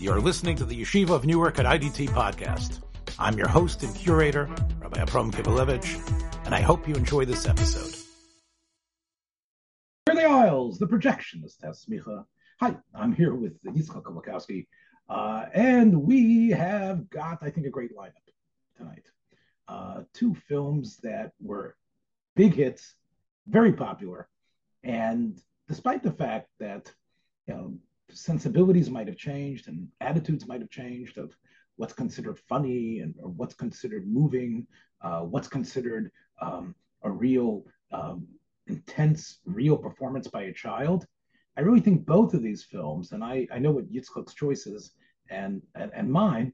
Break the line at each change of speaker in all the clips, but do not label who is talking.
You're listening to the Yeshiva of Newark at IDT podcast. I'm your host and curator, Rabbi Abram Kibalevich, and I hope you enjoy this episode.
Here are the Isles, the projectionist, has Smicha. Hi, I'm here with Yitzchak Kolakowski, uh, and we have got, I think, a great lineup tonight. Uh, two films that were big hits, very popular, and despite the fact that you know sensibilities might have changed and attitudes might have changed of what's considered funny and what's considered moving, uh, what's considered um, a real um, intense, real performance by a child. I really think both of these films, and I, I know what Yitzchak's choice is and, and, and mine,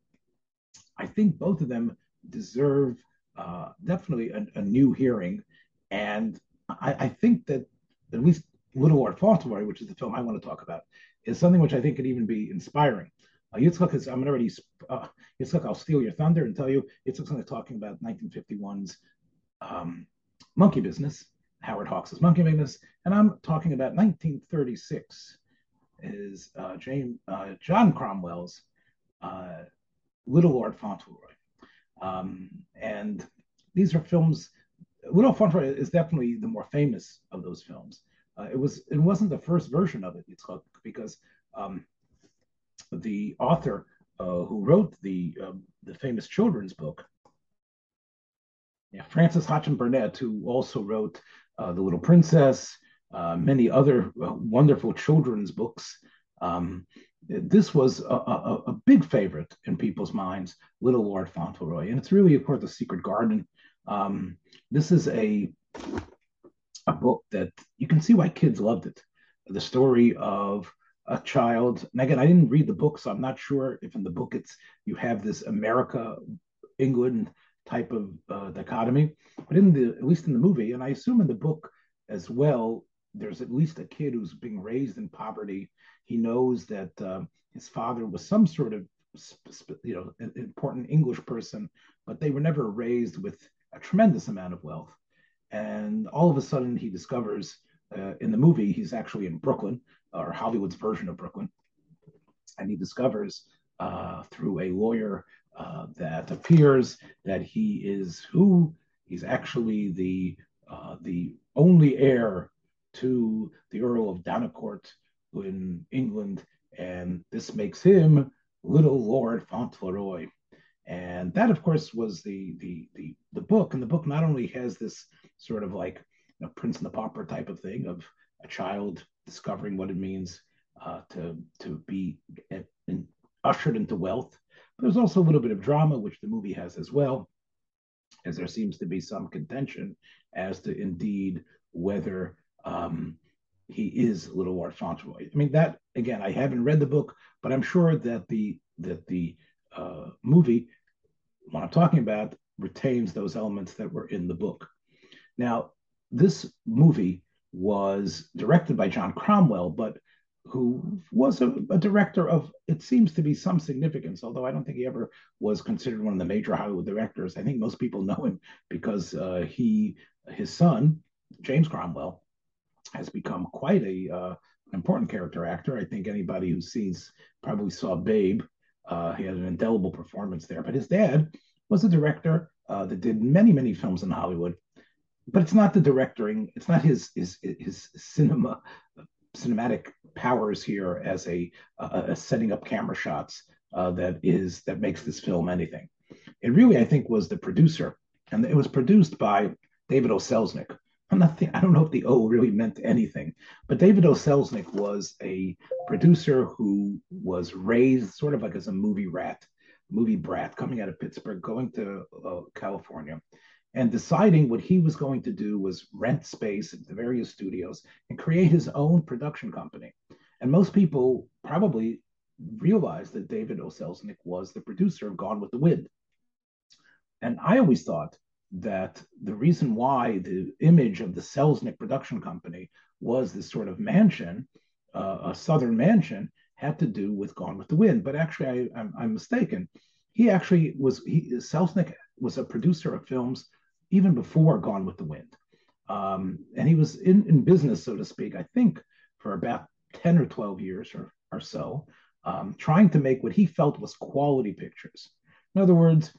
I think both of them deserve uh, definitely a, a, new hearing. And I, I, think that at least Little Lord Fauntleroy, which is the film I want to talk about, is something which I think could even be inspiring. Uh, Yitzchak is, I'm going to already, uh, Yitzchak, I'll steal your thunder and tell you, Yitzchak's going to talking about 1951's um, Monkey Business, Howard Hawks' Monkey Business, and I'm talking about 1936 is uh, James, uh, John Cromwell's uh, Little Lord Fauntleroy. Um, and these are films, Little Fauntleroy is definitely the more famous of those films. Uh, it was it wasn't the first version of it, Yitzchak, because um, the author uh, who wrote the uh, the famous children's book, yeah, Frances Hodgson Burnett, who also wrote uh, The Little Princess, uh, many other uh, wonderful children's books. Um, this was a, a, a, big favorite in people's minds, Little Lord Fauntleroy, and it's really, of course, The Secret Garden. Um, this is a a book that you can see why kids loved it. The story of a child, and again, I didn't read the book, so I'm not sure if in the book it's you have this America, England type of uh, dichotomy, but in the at least in the movie, and I assume in the book as well, there's at least a kid who's being raised in poverty. He knows that uh, his father was some sort of you know important English person, but they were never raised with a tremendous amount of wealth. And all of a sudden, he discovers uh, in the movie he's actually in Brooklyn or Hollywood's version of Brooklyn, and he discovers uh, through a lawyer uh, that appears that he is who he's actually the uh, the only heir to the Earl of Dorincourt in England, and this makes him Little Lord Fauntleroy. And that, of course, was the the the the book. And the book not only has this sort of like you know, Prince and the Pauper type of thing of a child discovering what it means uh, to to be in, ushered into wealth. There's also a little bit of drama, which the movie has as well, as there seems to be some contention as to indeed whether um, he is Little Lord Fauntleroy. I mean that again, I haven't read the book, but I'm sure that the that the uh, movie, what I'm talking about, retains those elements that were in the book. Now, this movie was directed by John Cromwell, but who was a, a, director of, it seems to be some significance, although I don't think he ever was considered one of the major Hollywood directors. I think most people know him because uh, he, his son, James Cromwell, has become quite a uh, important character actor. I think anybody who sees probably saw Babe. Uh, he had an indelible performance there. But his dad was a director uh, that did many, many films in Hollywood but it's not the directing. It's not his his his cinema cinematic powers here as a, a, setting up camera shots uh, that is that makes this film anything. It really, I think, was the producer, and it was produced by David O. Selznick. I'm not. Th- I don't know if the O really meant anything, but David O. Selznick was a producer who was raised sort of like as a movie rat, movie brat, coming out of Pittsburgh, going to uh, California, and deciding what he was going to do was rent space at the various studios and create his own production company. And most people probably realized that David O. Selznick was the producer of Gone with the Wind. And I always thought that the reason why the image of the Selznick production company was this sort of mansion, uh, a southern mansion, had to do with Gone with the Wind. But actually, I, am mistaken. He actually was, he, Selznick was a producer of films even before Gone with the Wind. Um, and he was in, in business, so to speak, I think, for about 10 or 12 years or, or so. um, trying to make what he felt was quality pictures. In other words,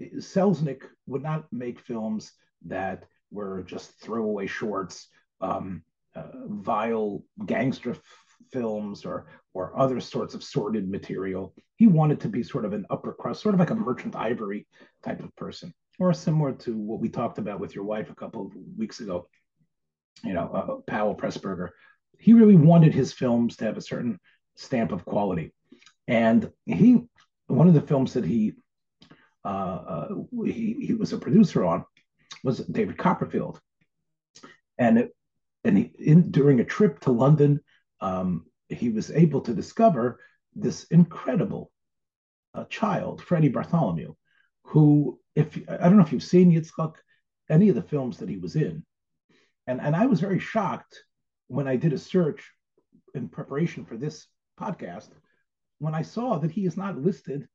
Selznick would not make films that were just throwaway shorts, um, uh, vile gangster f- films, or or other sorts of sordid material. He wanted to be sort of an upper crust, sort of like a merchant ivory type of person, or similar to what we talked about with your wife a couple of weeks ago. You know, uh, Powell Pressburger. He really wanted his films to have a certain stamp of quality, and he one of the films that he uh, uh, he, he was a producer on was David Copperfield, and it, and he, in, during a trip to London, um, he was able to discover this incredible uh, child, Freddie Bartholomew, who, if I don't know if you've seen Yitzchak, any of the films that he was in, and and I was very shocked when I did a search in preparation for this podcast when I saw that he is not listed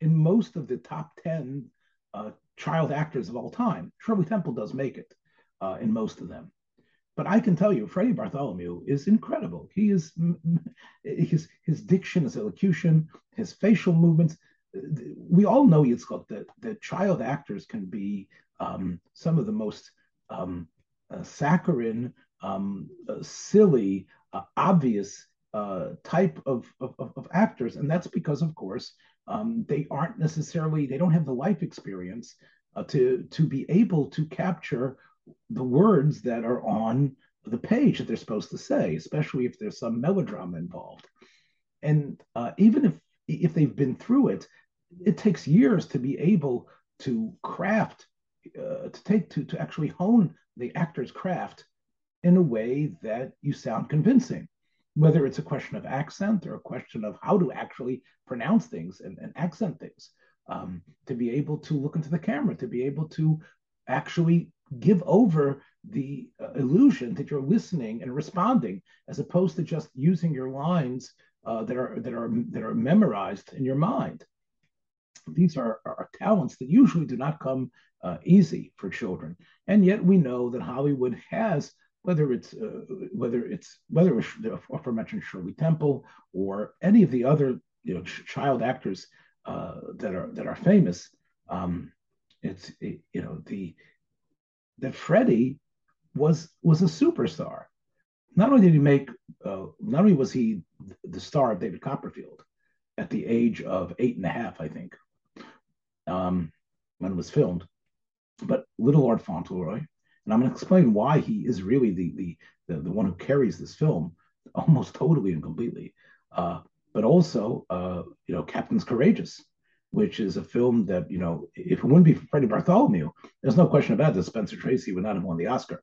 in most of the top 10 uh, child actors of all time. Shirley Temple does make it uh, in most of them. But I can tell you, Freddie Bartholomew is incredible. He is his his diction, his elocution, his facial movements. We all know Yitzchak that that child actors can be um, some of the most um, uh, saccharine, um, uh, silly, uh, obvious uh, type of, of, of, actors. And that's because, of course, um, they aren't necessarily, they don't have the life experience uh, to, to be able to capture the words that are on the page that they're supposed to say, especially if there's some melodrama involved. And uh, even if if they've been through it, it takes years to be able to craft, uh, to take to to actually hone the actor's craft in a way that you sound convincing whether it's a question of accent or a question of how to actually pronounce things and, and accent things, um, to be able to look into the camera, to be able to actually give over the uh, illusion that you're listening and responding, as opposed to just using your lines uh, that are that are that are memorized in your mind. These are, are talents that usually do not come uh, easy for children, and yet we know that Hollywood has whether it's uh, whether it's whether it's the aforementioned Shirley Temple or any of the other you know ch- child actors uh, that are that are famous. Um, it's it, you know the that Freddie was was a superstar. Not only did he make, uh, not only was he the star of David Copperfield at the age of eight and a half, I think, um, when it was filmed, but Little Lord Fauntleroy, and I'm going to explain why he is really the, the the the, one who carries this film almost totally and completely. Uh, but also, uh, you know, Captain's Courageous, which is a film that you know, if it wouldn't be for Freddie Bartholomew, there's no question about this. Spencer Tracy would not have won the Oscar.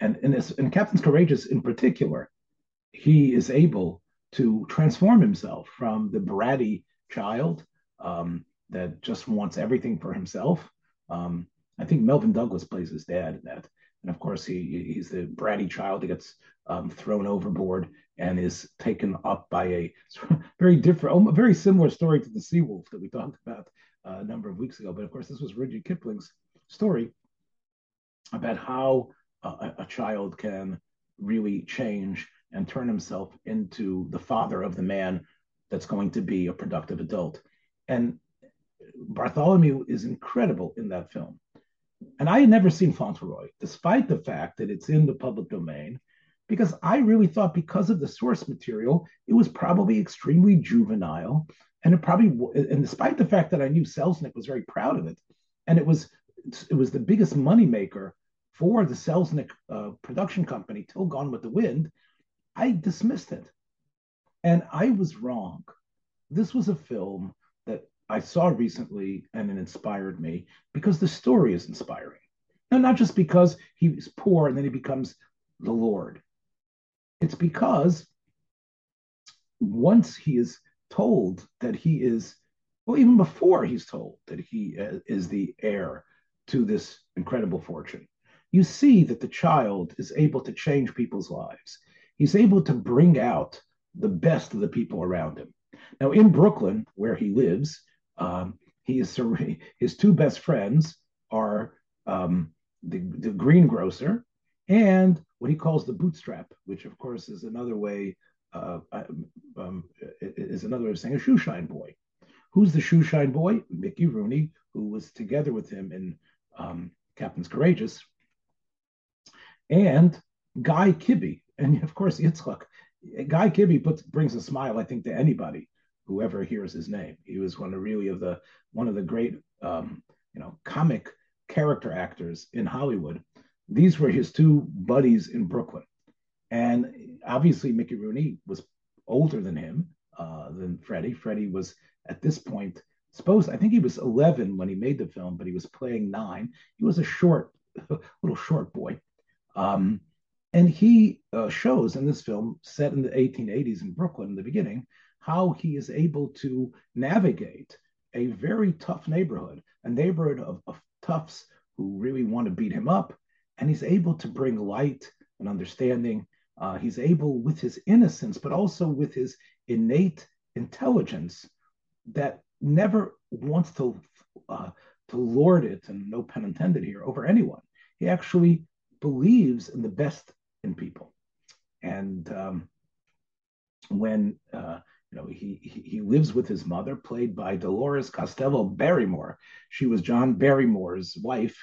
And in this, in Captain's Courageous in particular, he is able to transform himself from the bratty child um, that just wants everything for himself. Um, I think Melvyn Douglas plays his dad in that and of course he he's the bratty child that gets um, thrown overboard and is taken up by a very different, very similar story to the sea wolf that we talked about uh, a number of weeks ago. But of course, this was Rudyard Kipling's story about how a, a child can really change and turn himself into the father of the man that's going to be a productive adult. And Bartholomew is incredible in that film and I had never seen Fauntleroy, despite the fact that it's in the public domain, because I really thought because of the source material, it was probably extremely juvenile. And it probably, and despite the fact that I knew Selznick was very proud of it, and it was, it was the biggest moneymaker for the Selznick uh, production company till Gone with the Wind, I dismissed it. And I was wrong. This was a film that I saw recently and it inspired me because the story is inspiring. And not just because he he's poor and then he becomes the Lord. It's because once he is told that he is, well, even before he's told that he uh, is the heir to this incredible fortune, you see that the child is able to change people's lives. He's able to bring out the best of the people around him. Now, in Brooklyn, where he lives, um, he is his two best friends are um, the, the greengrocer and what he calls the bootstrap, which of course is another way uh, um, is another way of saying a shoeshine boy. Who's the shoeshine boy? Mickey Rooney, who was together with him in um, Captain's Courageous, and Guy Kibbee. And of course, Yitzchak. Guy Kibbee puts, brings a smile, I think, to anybody who ever hears his name. He was one of really of the one of the great um, you know comic character actors in Hollywood. These were his two buddies in Brooklyn, and obviously Mickey Rooney was older than him uh, than Freddie. Freddie was at this point supposed I think he was 11 when he made the film, but he was playing nine. He was a short, little short boy. Um, and he uh, shows in this film, set in the 1880s in Brooklyn in the beginning, how he is able to navigate a very tough neighborhood, a neighborhood of, of toughs who really want to beat him up. And he's able to bring light and understanding. Uh, he's able, with his innocence, but also with his innate intelligence, that never wants to uh, to lord it, and no pun intended here, over anyone. He actually believes in the best in people, and um, when uh, you know he he lives with his mother, played by Dolores Costello Barrymore. She was John Barrymore's wife.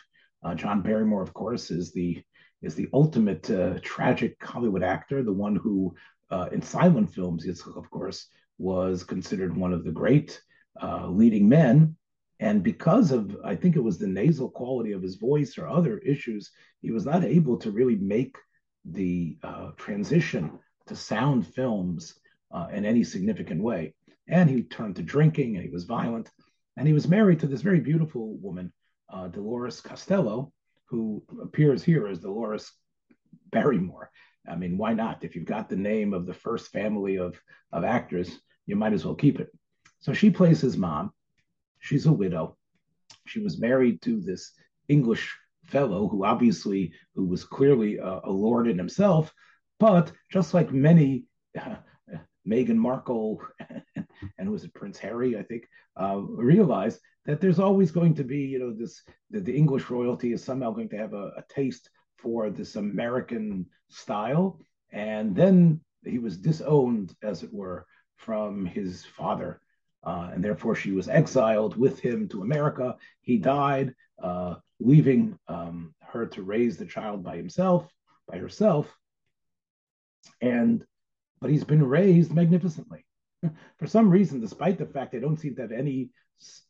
Uh, John Barrymore, of course, is the is the ultimate uh, tragic Hollywood actor, the one who uh, in silent films, of course, was considered one of the great uh, leading men. And because of, I think it was the nasal quality of his voice or other issues, he was not able to really make the uh, transition to sound films uh, in any significant way. And he turned to drinking and he was violent. And he was married to this very beautiful woman, uh, Dolores Costello, who appears here as Dolores Barrymore. I mean, why not? If you've got the name of the first family of, of actors, you might as well keep it. So she plays his mom. She's a widow. She was married to this English fellow who obviously who was clearly a, a lord in himself, but just like many uh, Meghan Markle and, and was it Prince Harry, I think, uh, realized that there's always going to be, you know, this that the English royalty is somehow going to have a, a taste for this American style, and then he was disowned, as it were, from his father uh, and therefore she was exiled with him to America. He died, uh, leaving um, her to raise the child by himself, by herself. And but he's been raised magnificently. For some reason, despite the fact they don't seem to have any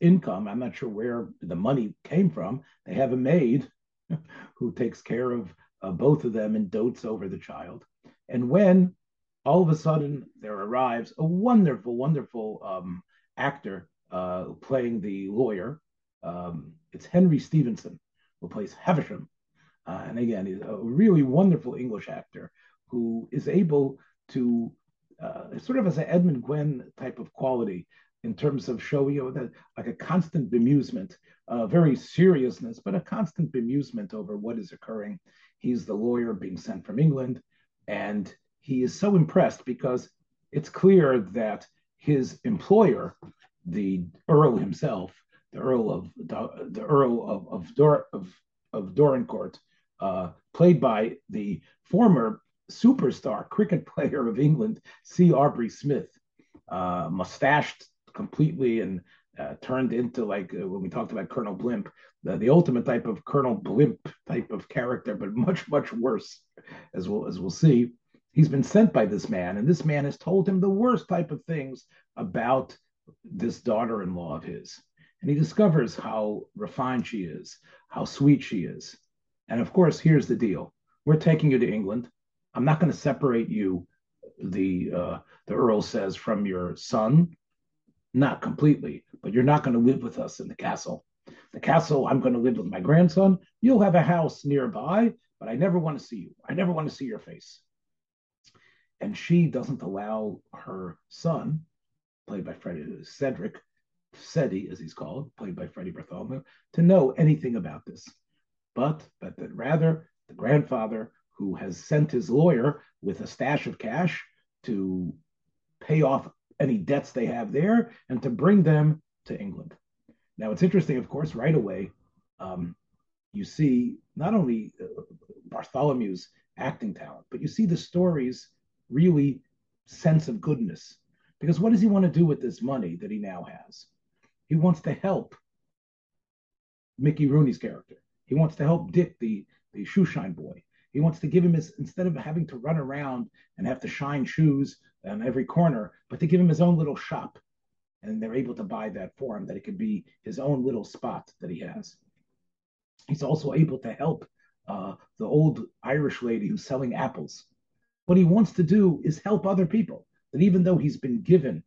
income, I'm not sure where the money came from. They have a maid who takes care of uh, both of them and dotes over the child. And when all of a sudden there arrives a wonderful, wonderful um, actor uh, playing the lawyer. Um, it's Henry Stephenson who plays Havisham. Uh, and again, he's a really wonderful English actor who is able to uh, sort of as an Edmund Gwenn type of quality in terms of showing you know, that like a constant bemusement, uh, very seriousness, but a constant bemusement over what is occurring. He's the lawyer being sent from England, and he is so impressed because it's clear that his employer, the Earl himself, the Earl of the Earl of of, Dor, of, of Dorincourt, uh, played by the former superstar cricket player of England, C. Aubrey Smith, uh, mustached completely and uh, turned into like uh, when we talked about Colonel Blimp, the, the ultimate type of Colonel Blimp type of character, but much much worse, as we'll as we'll see he's been sent by this man, and this man has told him the worst type of things about this daughter in law of his. And he discovers how refined she is, how sweet she is. And of course, here's the deal we're taking you to England. I'm not going to separate you, the, uh, the Earl says, from your son. Not completely, but you're not going to live with us in the castle. The castle, I'm going to live with my grandson. You'll have a house nearby, but I never want to see you. I never want to see your face and she doesn't allow her son, played by Freddie Cedric, Ceddie as he's called, played by Freddie Bartholomew, to know anything about this. But but that rather the grandfather who has sent his lawyer with a stash of cash to pay off any debts they have there and to bring them to England. Now it's interesting, of course, right away. Um, you see not only uh, Bartholomew's acting talent, but you see the stories really sense of goodness. Because what does he want to do with this money that he now has? He wants to help Mickey Rooney's character. He wants to help Dick, the, the shoeshine boy. He wants to give him his, instead of having to run around and have to shine shoes on every corner, but to give him his own little shop. And they're able to buy that for him, that it could be his own little spot that he has. He's also able to help uh, the old Irish lady who's selling apples. What he wants to do is help other people. That even though he's been given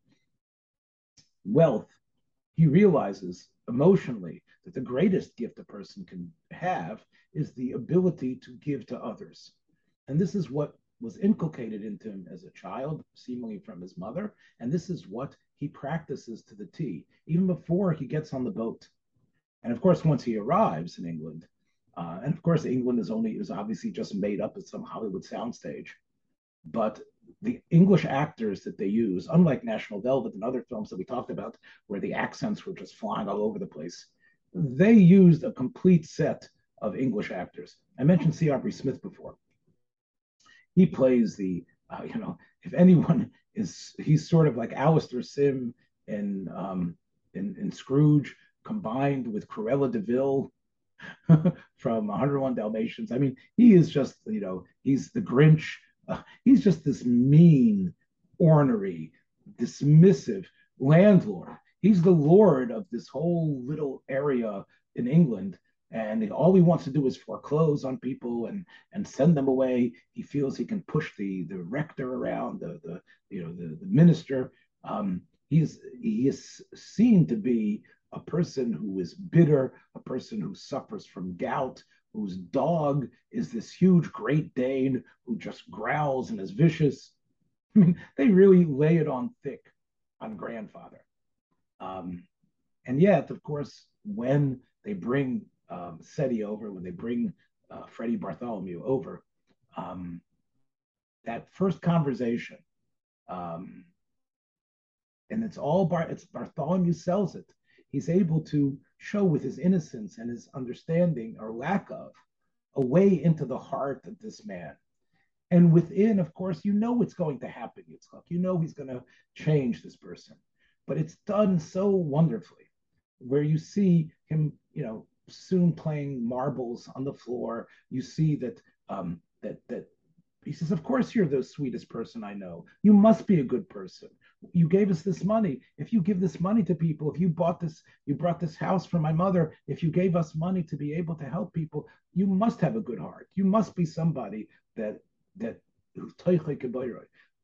wealth, he realizes emotionally that the greatest gift a person can have is the ability to give to others. And this is what was inculcated into him as a child, seemingly from his mother. And this is what he practices to the T, even before he gets on the boat. And of course, once he arrives in England, uh, and of course, England is only is obviously just made up as some Hollywood soundstage. But the English actors that they use, unlike National Velvet and other films that we talked about, where the accents were just flying all over the place, they used a complete set of English actors. I mentioned C. Smith before. He plays the, uh, you know, if anyone is, he's sort of like Alastair Sim in, um, in, in Scrooge, combined with Cruella de Vil from 101 Dalmatians. I mean, he is just, you know, he's the Grinch. Uh, he's just this mean, ornery, dismissive landlord. He's the lord of this whole little area in England. And all he wants to do is foreclose on people and, and send them away. He feels he can push the, the rector around, the, the you know the, the minister. Um, he's he is seen to be a person who is bitter, a person who suffers from gout, whose dog is this huge Great Dane who just growls and is vicious. I mean, they really lay it on thick on grandfather. Um, and yet, of course, when they bring um, Ceddie over, when they bring uh, Freddie Bartholomew over, um, that first conversation, um, and it's all Bar- it's Bartholomew sells it he's able to show with his innocence and his understanding or lack of a way into the heart of this man. And within, of course, you know what's going to happen, Yitzchak. You know he's going to change this person. But it's done so wonderfully, where you see him, you know, soon playing marbles on the floor. You see that um, that that he says, Of course, you're the sweetest person I know. You must be a good person you gave us this money. If you give this money to people, if you bought this, you brought this house for my mother, if you gave us money to be able to help people, you must have a good heart. You must be somebody that that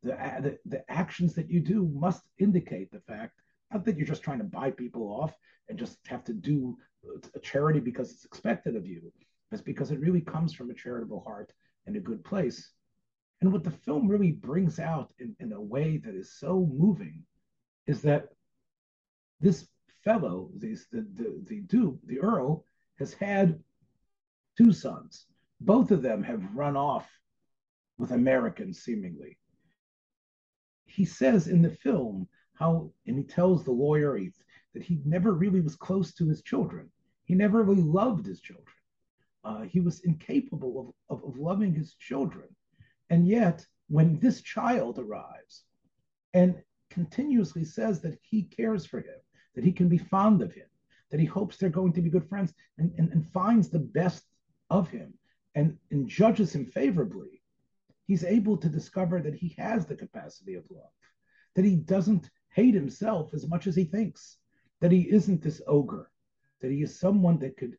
the, the, the actions that you do must indicate the fact not that you're just trying to buy people off and just have to do uh, a charity because it's expected of you, but because it really comes from a charitable heart and a good place. And what the film really brings out in, in a way that is so moving is that this fellow, the, the, the Duke, the Earl, has had two sons. Both of them have run off with Americans, seemingly. He says in the film how, and he tells the lawyer that he never really was close to his children. He never really loved his children. Uh, he was incapable of, of, of loving his children. And yet, when this child arrives and continuously says that he cares for him, that he can be fond of him, that he hopes they're going to be good friends, and, and, and finds the best of him and, and judges him favorably, he's able to discover that he has the capacity of love, that he doesn't hate himself as much as he thinks, that he isn't this ogre, that he is someone that could,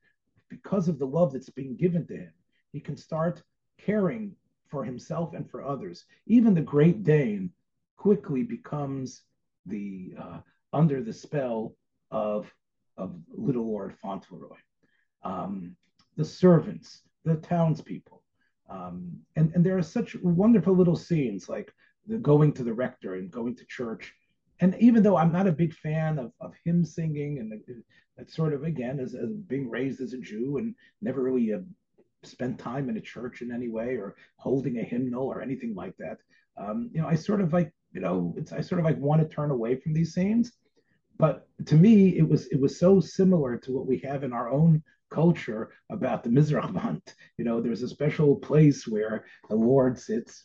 because of the love that's being given to him, he can start caring for himself and for others. Even the Great Dane quickly becomes the uh, under the spell of of Little Lord Fauntleroy. Um, the servants, the townspeople, um, and and there are such wonderful little scenes like going to the rector and going to church. And even though I'm not a big fan of, of hymn singing and that sort of again as, as, being raised as a Jew and never really uh, spent time in a church in any way or holding a hymnal or anything like that. Um, you know, I sort of like, you know, it's I sort of like want to turn away from these scenes. But to me, it was it was so similar to what we have in our own culture about the Mizrachvant. You know, there's a special place where the Lord sits,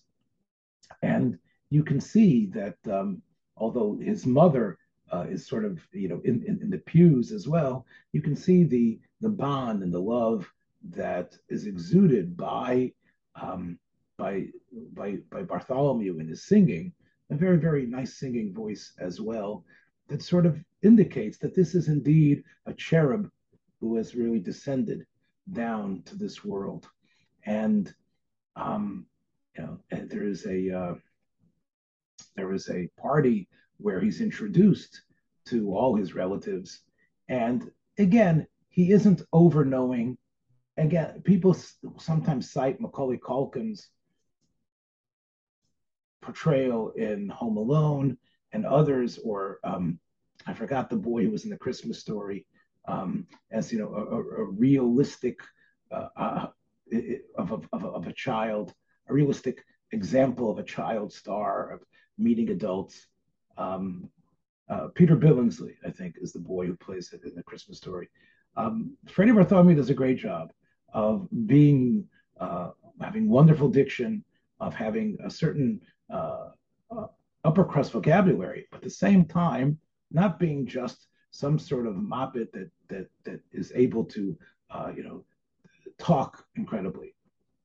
and you can see that um, although his mother uh, is sort of you know in, in, in, the pews as well, you can see the the bond and the love that is exuded by um, by by by Bartholomew in his singing, a very very nice singing voice as well, that sort of indicates that this is indeed a cherub who has really descended down to this world, and um, you know there is a uh, there is a party where he's introduced to all his relatives. And again, he isn't over knowing. Again, people sometimes cite Macaulay Culkin's portrayal in Home Alone and others, or um, I forgot the boy who was in the Christmas story, um, as you know, a, a realistic uh, uh, of, a, of, of a child, a realistic example of a child star of meeting adults. Um, uh, Peter Billingsley, I think, is the boy who plays it in the Christmas story. Um, Freddie Bartholomew does a great job of being uh, having wonderful diction, of having a certain uh, uh upper crust vocabulary, but at the same time, not being just some sort of moppet that that that is able to, uh, you know, talk incredibly.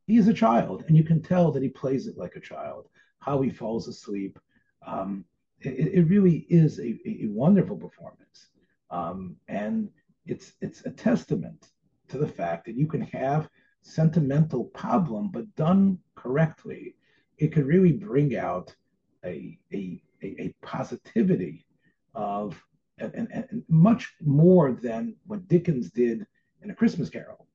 He is a child, and you can tell that he plays it like a child. How he falls asleep, um, it, it, really is a, a wonderful performance, um, and it's it's a testament to the fact that you can have sentimental problem, but done correctly, it could really bring out a a, a, positivity of and, and, much more than what Dickens did in A Christmas Carol.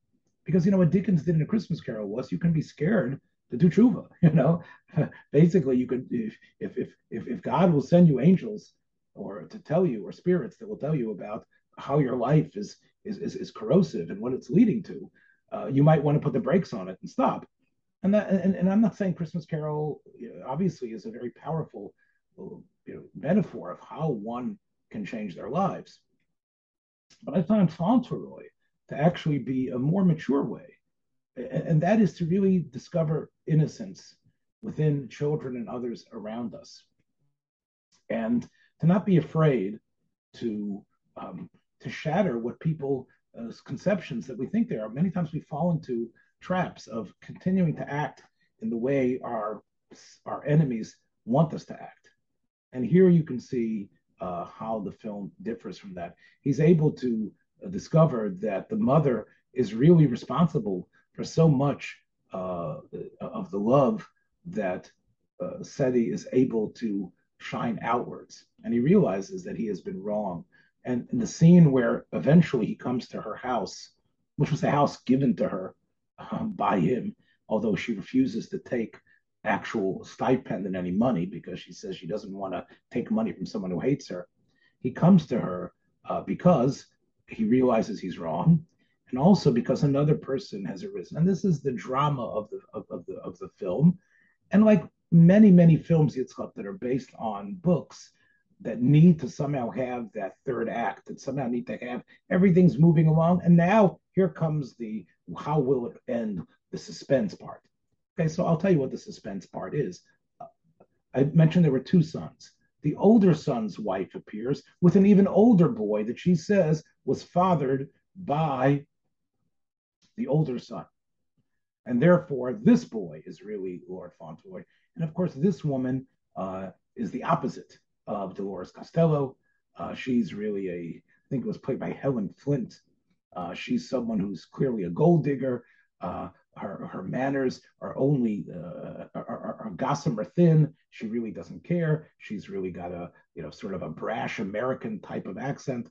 Because you know what Dickens did in A Christmas Carol was you can be scared to do tshuva. You know, basically, you could if if if if God will send you angels or to tell you or spirits that will tell you about how your life is is is, is corrosive and what it's leading to, uh, you might want to put the brakes on it and stop. And that and, and I'm not saying Christmas Carol obviously is a very powerful you know, metaphor of how one can change their lives. But I find Fauntleroy to actually be a more mature way and that is to really discover innocence within children and others around us. And to not be afraid to um, to shatter what people uh, conceptions that we think they are. Many times we fall into traps of continuing to act in the way our our enemies want us to act. And here you can see uh, how the film differs from that he's able to discover that the mother is really responsible for so much uh, of the love that uh, Ceddie is able to shine outwards. And he realizes that he has been wrong. And in the scene where eventually he comes to her house, which was a house given to her um, by him, although she refuses to take actual stipend and any money because she says she doesn't want to take money from someone who hates her. He comes to her uh, because he realizes he's wrong and also because another person has arisen. And this is the drama of the of, of the of the film. And like many, many films, Yitzchak, that are based on books that need to somehow have that third act, that somehow need to have everything's moving along. And now here comes the how will it end, the suspense part. Okay, so I'll tell you what the suspense part is. I mentioned there were two sons. The older son's wife appears with an even older boy that she says was fathered by the older son. And therefore, this boy is really Lord Fauntleroy. And of course, this woman uh, is the opposite of Dolores Costello. Uh, she's really a, I think it was played by Helen Flint. Uh, she's someone who's clearly a gold digger. Her, her manners are only uh, are, are, are gossamer thin. She really doesn't care. She's really got a you know sort of a brash American type of accent.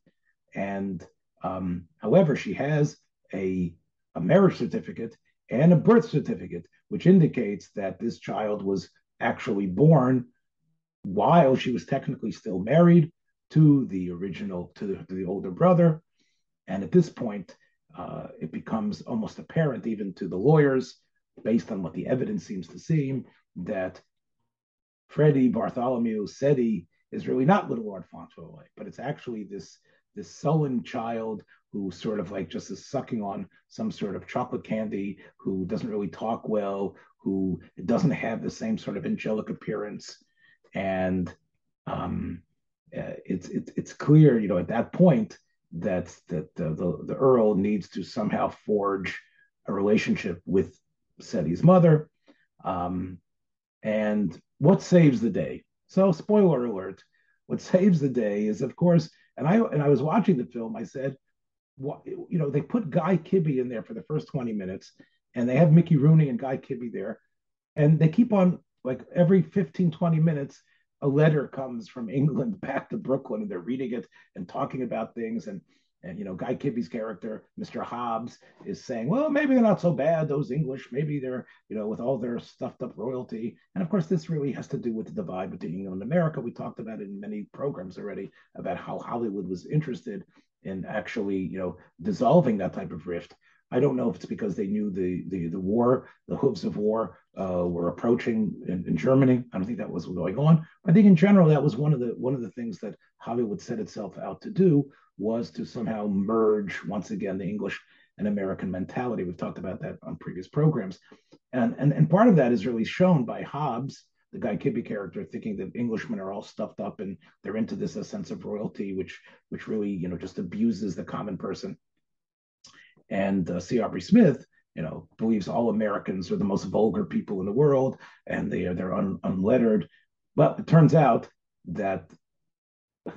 And um, however, she has a a marriage certificate and a birth certificate, which indicates that this child was actually born while she was technically still married to the original, to the, to the older brother. And at this point, uh, it becomes almost apparent, even to the lawyers, based on what the evidence seems to seem, that Freddie Bartholomew Ceddie is really not Little Lord Fauntleroy, but it's actually this this sullen child who sort of like just is sucking on some sort of chocolate candy, who doesn't really talk well, who doesn't have the same sort of angelic appearance. And um, uh, it's it's it's clear, you know, at that point that that the, the, the Earl needs to somehow forge a relationship with Ceddie's mother. Um, and what saves the day? So, spoiler alert: what saves the day is, of course, and I and I was watching the film. I said, what you know, they put Guy Kibbee in there for the first twenty minutes, and they have Mickey Rooney and Guy Kibbee there, and they keep on like every 15, 20 minutes a letter comes from England back to Brooklyn and they're reading it and talking about things and and you know Guy Kibbee's character, Mr. Hobbs, is saying, well, maybe they're not so bad, those English. Maybe they're, you know, with all their stuffed up royalty. And of course, this really has to do with the divide between England and America. We talked about it in many programs already about how Hollywood was interested in actually, you know, dissolving that type of rift. I don't know if it's because they knew the the the war, the hooves of war, uh, were approaching in, in, Germany. I don't think that was going on. I think in general that was one of the one of the things that Hollywood set itself out to do was to somehow merge once again the English and American mentality. We've talked about that on previous programs, and and and part of that is really shown by Hobbs, the Guy Kibbee character, thinking that Englishmen are all stuffed up and they're into this a sense of royalty, which which really you know just abuses the common person. And uh, C. Aubrey Smith, you know, believes all Americans are the most vulgar people in the world and they are they're un, unlettered. Well, it turns out that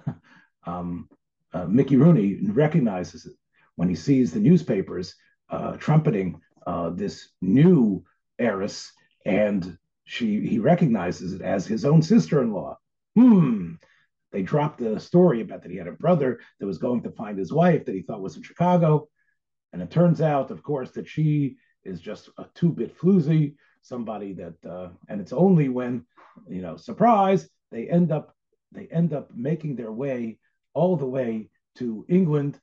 um, uh, Mickey Rooney recognizes it when he sees the newspapers uh, trumpeting uh, this new heiress, and she he recognizes it as his own sister-in-law. Hmm. They dropped the story about that he had a brother that was going to find his wife that he thought was in Chicago, and it turns out, of course, that she is just a two-bit floozy, somebody that, uh, and it's only when, you know, surprise, they end up they end up making their way all the way to England.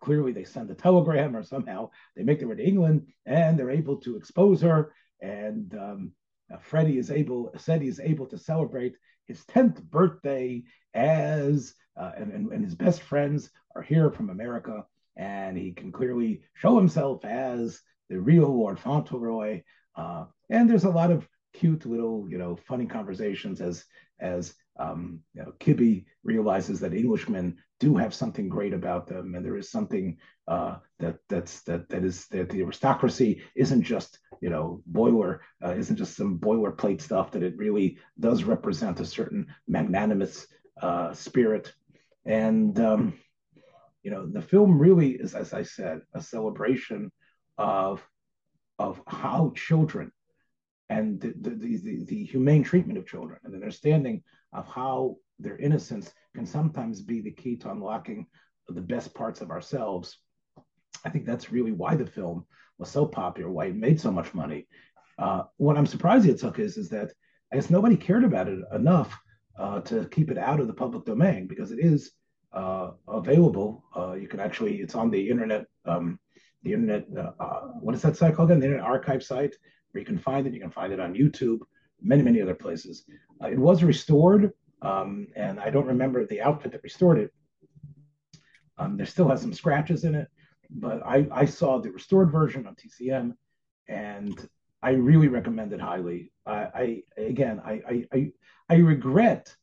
Clearly, they send a telegram or somehow they make their way to England and they're able to expose her. And um, uh, Freddie is able, Ceddie is able to celebrate his 10th birthday as, uh, and, and, and his best friends are here from America. And he can clearly show himself as the real Lord Fauntleroy. Uh, and there's a lot of cute little, you know, funny conversations as as um, you know, Kibbee realizes that Englishmen do have something great about them, and there is something uh, that that's that that is that the aristocracy isn't just you know boiler uh, isn't just some boilerplate stuff. That it really does represent a certain magnanimous uh, spirit, and um, you know the film really is, as I said, a celebration of of how children and the, the, the, the, humane treatment of children and understanding of how their innocence can sometimes be the key to unlocking the best parts of ourselves. I think that's really why the film was so popular, why it made so much money. Uh, what I'm surprised it took is, is that I guess nobody cared about it enough uh, to keep it out of the public domain because it is available. Uh, you can actually, it's on the internet, um, the internet, uh, uh, what is that site called again? The Internet Archive site where you can find it. You can find it on YouTube, many, many other places. Uh, it was restored, um, and I don't remember the outfit that restored it. Um, there still has some scratches in it, but I, I saw the restored version on TCM, and I really recommend it highly. I, I again, I, I, I regret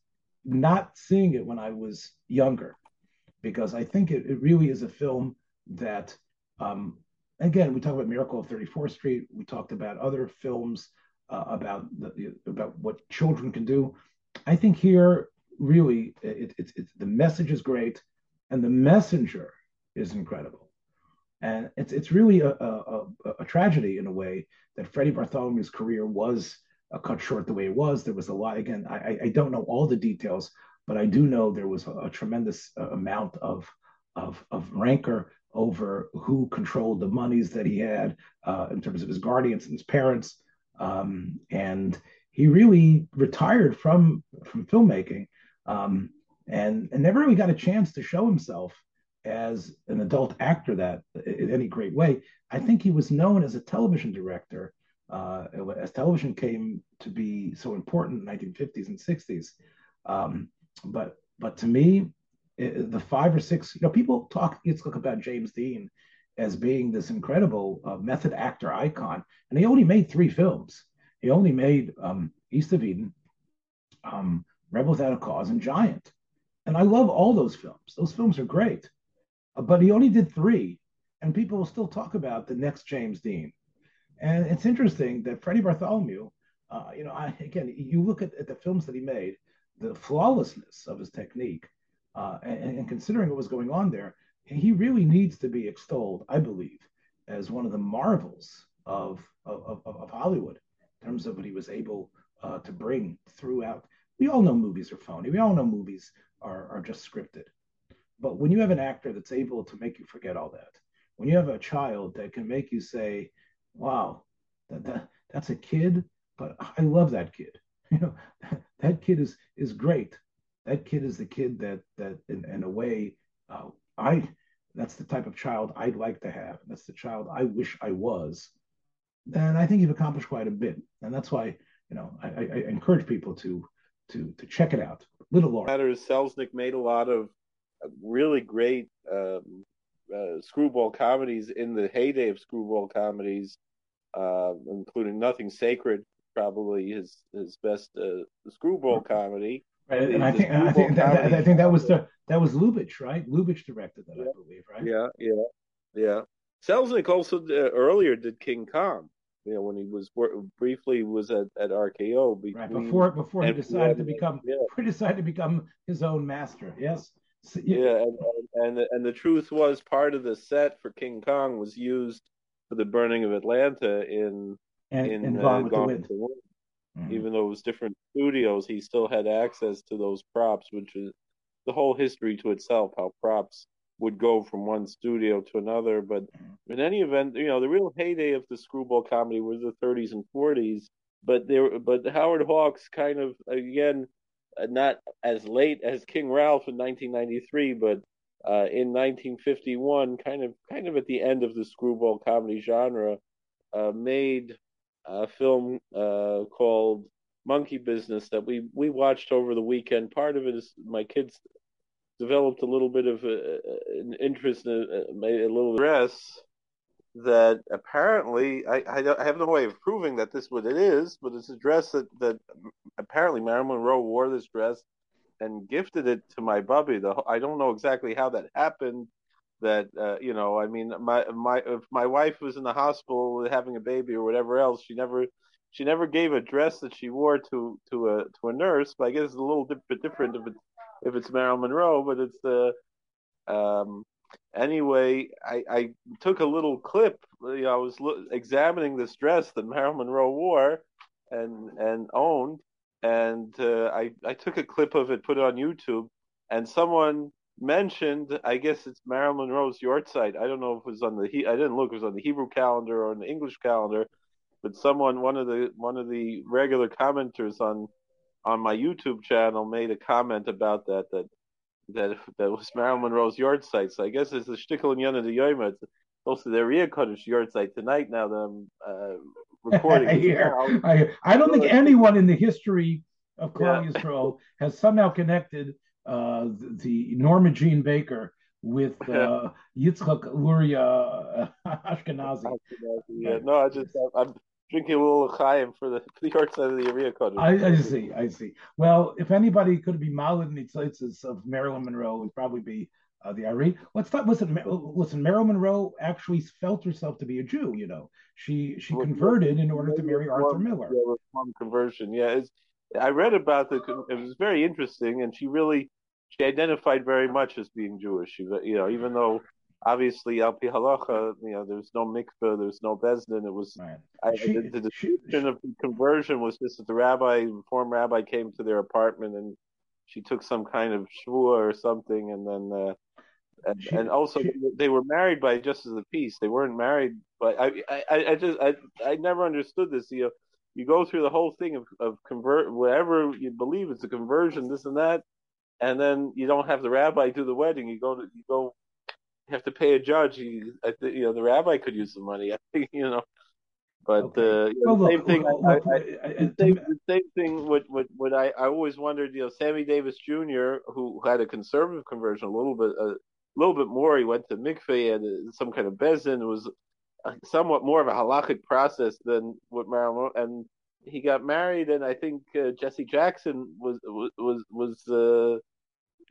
not seeing it when I was younger, because I think it, it really is a film that um, again, we talked about Miracle of 34th Street. We talked about other films uh, about the, about what children can do. I think here, really, it, it, it, the message is great, and the messenger is incredible. And it's it's really a, a, a tragedy in a way that Freddie Bartholomew's career was uh, cut short the way it was. There was a lot. Again, I, I don't know all the details, but I do know there was a, a tremendous uh, amount of of, of rancor over who controlled the monies that he had uh, in terms of his guardians and his parents. Um, and he really retired from from filmmaking um, and, and never really got a chance to show himself as an adult actor that in any great way. I think he was known as a television director uh, as television came to be so important in the 1950s and 60s. Um, but but to me, the five or six, you know, people talk, let's look about James Dean as being this incredible uh, method actor icon, and he only made three films. He only made um, East of Eden, um, Rebel Without a Cause, and Giant. And I love all those films. Those films are great. Uh, but he only did three, and people will still talk about the next James Dean. And it's interesting that Freddie Bartholomew, uh, you know, I, again, you look at, at, the films that he made, the flawlessness of his technique, uh, and, and, considering what was going on there, he really needs to be extolled, I believe, as one of the marvels of, of, of, of Hollywood in terms of what he was able uh, to bring throughout. We all know movies are phony. We all know movies are, are just scripted. But when you have an actor that's able to make you forget all that, when you have a child that can make you say, wow, that, that that's a kid, but I love that kid. You know, that, kid is is great. That kid is the kid that that in, in a way, uh, I that's the type of child I'd like to have. That's the child I wish I was. And I think you've accomplished quite a bit. And that's why, you know, I, I, I encourage people to to to check it out. Little Laura.
is Selznick made a lot of really great um, uh, screwball comedies in the heyday of screwball comedies, uh, including Nothing Sacred, probably his his best uh, screwball comedy.
Right, and I think I think that, I think that was the that was Lubitsch, right? Lubitsch directed that,
yeah.
I believe, right?
Yeah, yeah, yeah. Selznick also uh, earlier did King Kong. You know, when he was briefly was at, at RKO
between, right before before he decided to become yeah. he decided to become his own master. Yes.
So, yeah, yeah and, and and and the truth was part of the set for King Kong was used for the burning of Atlanta in
and, in and Gone, uh, with, Gone the with the Wind.
Mm-hmm. Even though it was different studios, he still had access to those props, which is the whole history to itself. How props would go from one studio to another. But mm-hmm. in any event, you know, the real heyday of the screwball comedy was the 30s and 40s. But there, but Howard Hawks kind of again uh, not as late as King Ralph in 1993, but uh, in 1951, kind of kind of at the end of the screwball comedy genre, uh, made a film uh, called Monkey Business that we we watched over the weekend. Part of it is my kids developed a little bit of a, an interest in a, a little dress that apparently I, I, I, have no way of proving that this what it is, but it's a dress that, that apparently Marilyn Monroe wore this dress and gifted it to my bubby. The I don't know exactly how that happened. That uh, you know, I mean, my my if my wife was in the hospital having a baby or whatever else, she never she never gave a dress that she wore to to a to a nurse. But I guess it's a little bit different if it's if it's Marilyn Monroe, but it's the um, anyway, I, I took a little clip. You know, I was lo- examining this dress that Marilyn Monroe wore and and owned, and uh, I I took a clip of it, put it on YouTube, and someone mentioned, I guess it's Marilyn Monroe's yahrzeit. I don't know if it was on the I didn't look. It was on the Hebrew calendar or on the English calendar, but someone one of the one of the regular commenters on on my YouTube channel made a comment about that that that that was Marilyn Monroe's yahrzeit. So I guess it's the shtickle inyana d'yoma. It's also the Ari yard site tonight. Now that I'm uh, recording.
I, I, I don't think anyone in the history of Klal yeah. Yisrael has somehow connected uh, the, the Norma Jean Baker with uh, Yitzchak Luria Ashkenazi.
Yeah, no, I just I'm drinking a little chaim for the for the yahrzeit of the Ari HaKadosh.
I, I, see, I see. Well, if anybody could be Malin Nitzlitzes of Marilyn Monroe, it would probably be uh, the Ari. Let's talk. Listen, listen. Marilyn Monroe actually felt herself to be a Jew. You know, she she well, converted in order to marry Arthur Miller.
Yeah, conversion. Yeah, I read about the. It was very interesting, and she really she identified very much as being Jewish. She, you know, even though obviously al halacha, you know, there's no mikveh, there was no beis din. It was right. I, she, the, the description of the conversion was just that the rabbi, the reform rabbi, came to their apartment and she took some kind of shvua or something, and then uh, and, she, and also she, they were married by justice of the peace. They weren't married, but I I, I just I I never understood this. You know, you go through the whole thing of of convert whatever you believe it's a conversion, this and that, and then you don't have the rabbi do the wedding. You go to you go have to pay a judge. I You, you know, the rabbi could use the money. I think, you know, but okay. uh, you know, the same thing. I, I, the, same, the same thing. What what what I, I always wondered. You know, Sammy Davis Jr., who had a conservative conversion, a little bit, a little bit more. He went to mikveh and some kind of bezin. Was somewhat more of a halachic process than what Marilyn and he got married, and I think uh, Jesse Jackson was was was uh,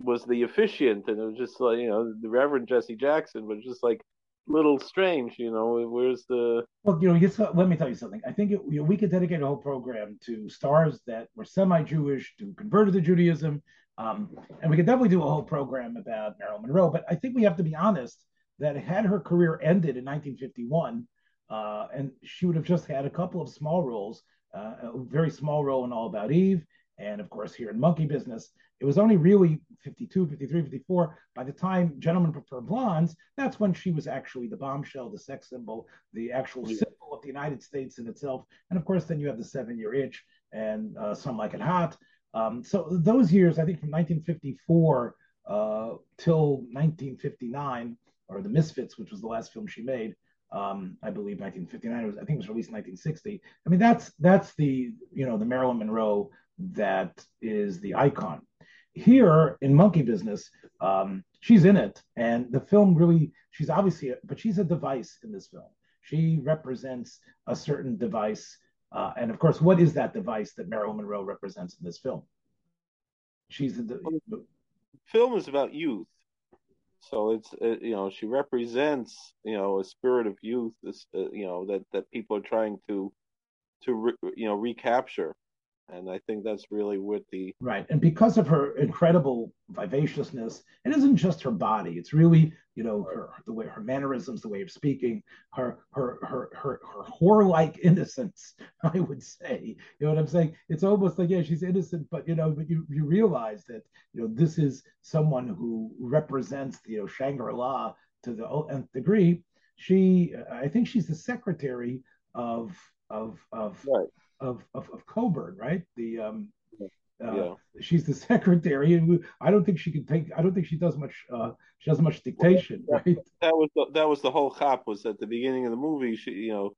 was the officiant, and it was just like you know the Reverend Jesse Jackson, but just like little strange, you know. Where's the
well, you know, just, let me tell you something. I think it, you know, we could dedicate a whole program to stars that were semi-Jewish to converted to Judaism, um, and we could definitely do a whole program about Marilyn Monroe. But I think we have to be honest that had her career ended in 1951, uh, and she would have just had a couple of small roles, uh, a very small role in All About Eve, and of course here in Monkey Business. It was only really 52, 53, 54. By the time Gentlemen Prefer Blondes, that's when she was actually the bombshell, the sex symbol, the actual yeah. symbol of the United States in itself. And of course, then you have the Seven Year Itch and uh, Some Like It Hot. Um, so those years, I think from 1954 uh, till 1959, or The Misfits, which was the last film she made, um, I believe 1959. Was, I think it was released in 1960. I mean, that's that's the you know the Marilyn Monroe that is the icon. Here in Monkey Business, um, she's in it, and the film really she's obviously, a, but she's a device in this film. She represents a certain device, uh, and of course, what is that device that Marilyn Monroe represents in this film? She's the,
film is about youth so it's uh, you know she represents you know a spirit of youth, this uh, you know that that people are trying to to re, you know recapture, and I think that's really what the
right. And because of her incredible vivaciousness, it isn't just her body; it's really you know her the way her mannerisms, the way of speaking, her her her her her whore-like innocence. I would say, you know what I'm saying? It's almost like yeah, she's innocent, but you know, but you you realize that you know this is someone who represents you know Shangri-La to the nth degree. She, I think she's the secretary of of of right of of, of Coburn, right? The um, uh, yeah. she's the secretary, and I don't think she can take. I don't think she does much. Uh, she does much dictation, well, right?
That was the, that was the whole cop was at the beginning of the movie. She, you know,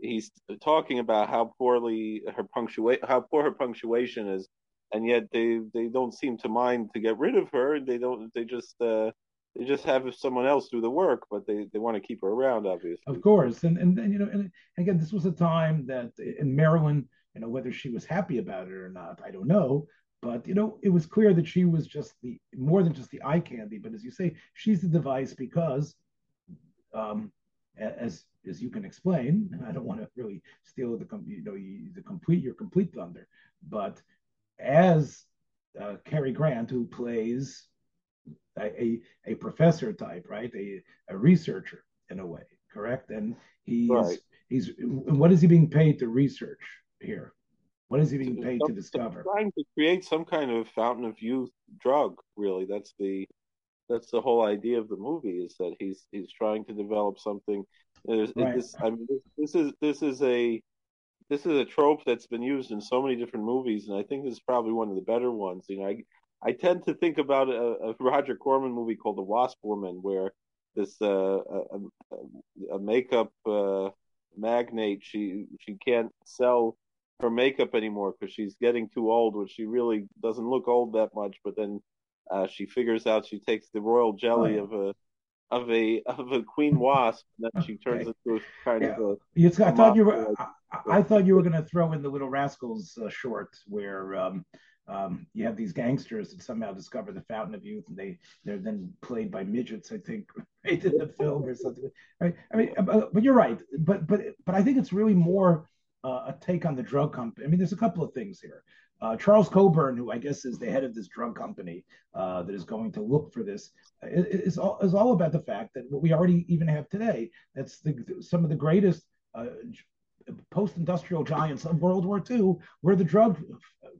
he's talking about how poorly her punctuate, how poor her punctuation is, and yet they they don't seem to mind to get rid of her. They don't. They just. Uh, they just have someone else do the work, but they, they want to keep her around, obviously.
Of course, and and, and you know, and again, this was a time that in Marilyn, you know, whether she was happy about it or not, I don't know. But you know, it was clear that she was just the more than just the eye candy. But as you say, she's the device because, um, as as you can explain, I don't want to really steal the you know the complete your complete thunder, but as uh, Cary Grant, who plays a, a professor type, right? A, a researcher in a way, correct? And he's right. he's what is he being paid to research here? What is he being paid to discover?
Trying to create some kind of fountain of youth drug. Really, that's the that's the whole idea of the movie is that he's he's trying to develop something. Right. This, I mean, this, this is this is a this is a trope that's been used in so many different movies, and I think this is probably one of the better ones. You know, I I tend to think about a, a Roger Corman movie called The Wasp Woman, where this uh, a, a, makeup uh, magnate she she can't sell her makeup anymore because she's getting too old, which she really doesn't look old that much. But then uh, she figures out she takes the royal jelly oh. of a of a of a queen wasp, and then she turns okay. into a kind yeah. of a.
It's, I thought you were. I, I, thought you were going to throw in the Little Rascals uh, short where um, um, you have these gangsters that somehow discover the fountain of youth, and they they're then played by midgets, I think, right in the film or something. Right? I mean, but, but, you're right. But but but I think it's really more uh, a take on the drug company. I mean, there's a couple of things here. Uh, Charles Coburn, who I guess is the head of this drug company uh, that is going to look for this, is all, is all about the fact that what we already even have today. That's the, some of the greatest uh, post-industrial giants of World War II were the drug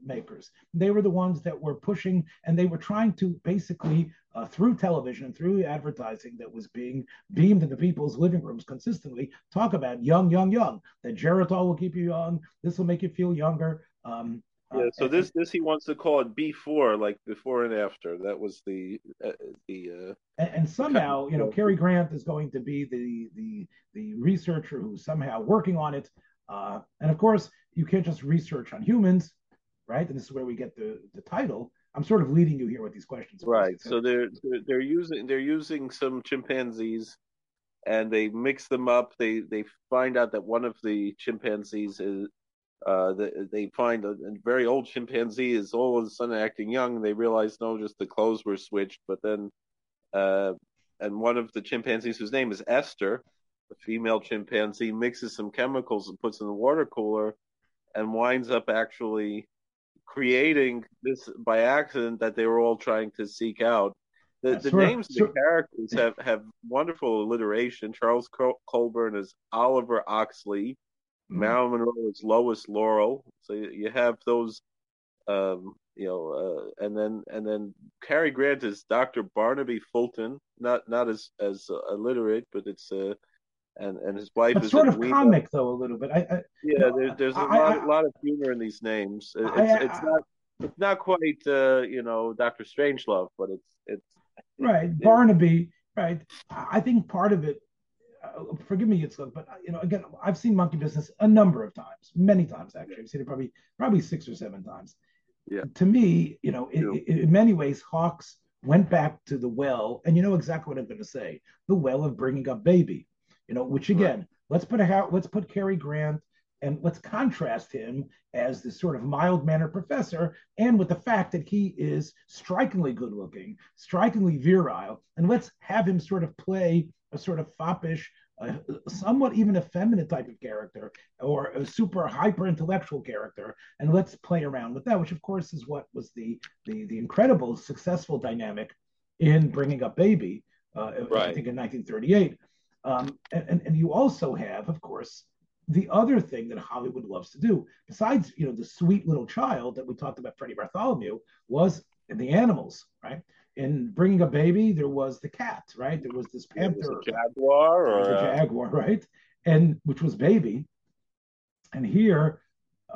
makers. They were the ones that were pushing, and they were trying to basically, uh, through television, through advertising that was being beamed into people's living rooms consistently, talk about young, young, young. That Geritol will keep you young. This will make you feel younger. Um,
yeah, so this this he wants to call it before, like before and after. That was the uh, the. Uh,
and, and, somehow, you know, Cary Grant is going to be the the the researcher who's somehow working on it. Uh, and of course, you can't just research on humans, right? And this is where we get the the title. I'm sort of leading you here with these questions.
Right. So they're they're using they're using some chimpanzees, and they mix them up. They they find out that one of the chimpanzees is uh, they, they find a, a, very old chimpanzee is all of a sudden acting young. They realize no, just the clothes were switched. But then, uh, and one of the chimpanzees whose name is Esther, a female chimpanzee, mixes some chemicals and puts in the water cooler, and winds up actually creating this by accident that they were all trying to seek out. The, the names of the characters have, have wonderful alliteration. Charles Col- Colburn is Oliver Oxley. Mm-hmm. Marilyn Monroe is Lois Laurel. So you have those, um, you know, uh, and then and then Cary Grant is Doctor Barnaby Fulton. Not not as as uh, illiterate, but it's uh, and and his wife
but
is
sort of comic though a little bit. I, I
yeah, there, there's a I, lot, I, lot of humor in these names. It's it's not it's not quite uh, you know Doctor Strangelove, but it's it's
right it, Barnaby. Right, I think part of it. Uh, forgive me, it's but you know, again, I've seen Monkey Business a number of times, many times actually. I've seen it probably probably six or seven times.
Yeah.
To me, you know, in, in many ways, Hawks went back to the well, and you know exactly what I'm going to say: the well of bringing up baby you know, which again, right. let's put a let's put Cary Grant and let's contrast him as this sort of mild mannered professor and with the fact that he is strikingly good looking, strikingly virile, and let's have him sort of play a sort of foppish, uh, somewhat even effeminate type of character or a super hyper intellectual character, and let's play around with that, which of course is what was the the, the incredible successful dynamic in bringing up baby, uh, right. I think in 1938. Um, and, and you also have, of course, the other thing that Hollywood loves to do, besides you know the sweet little child that we talked about, Freddie Bartholomew, was in the animals, right? In bringing a baby, there was the cat, right? There was this panther,
was jaguar, or
a jaguar, right? And which was baby. And here,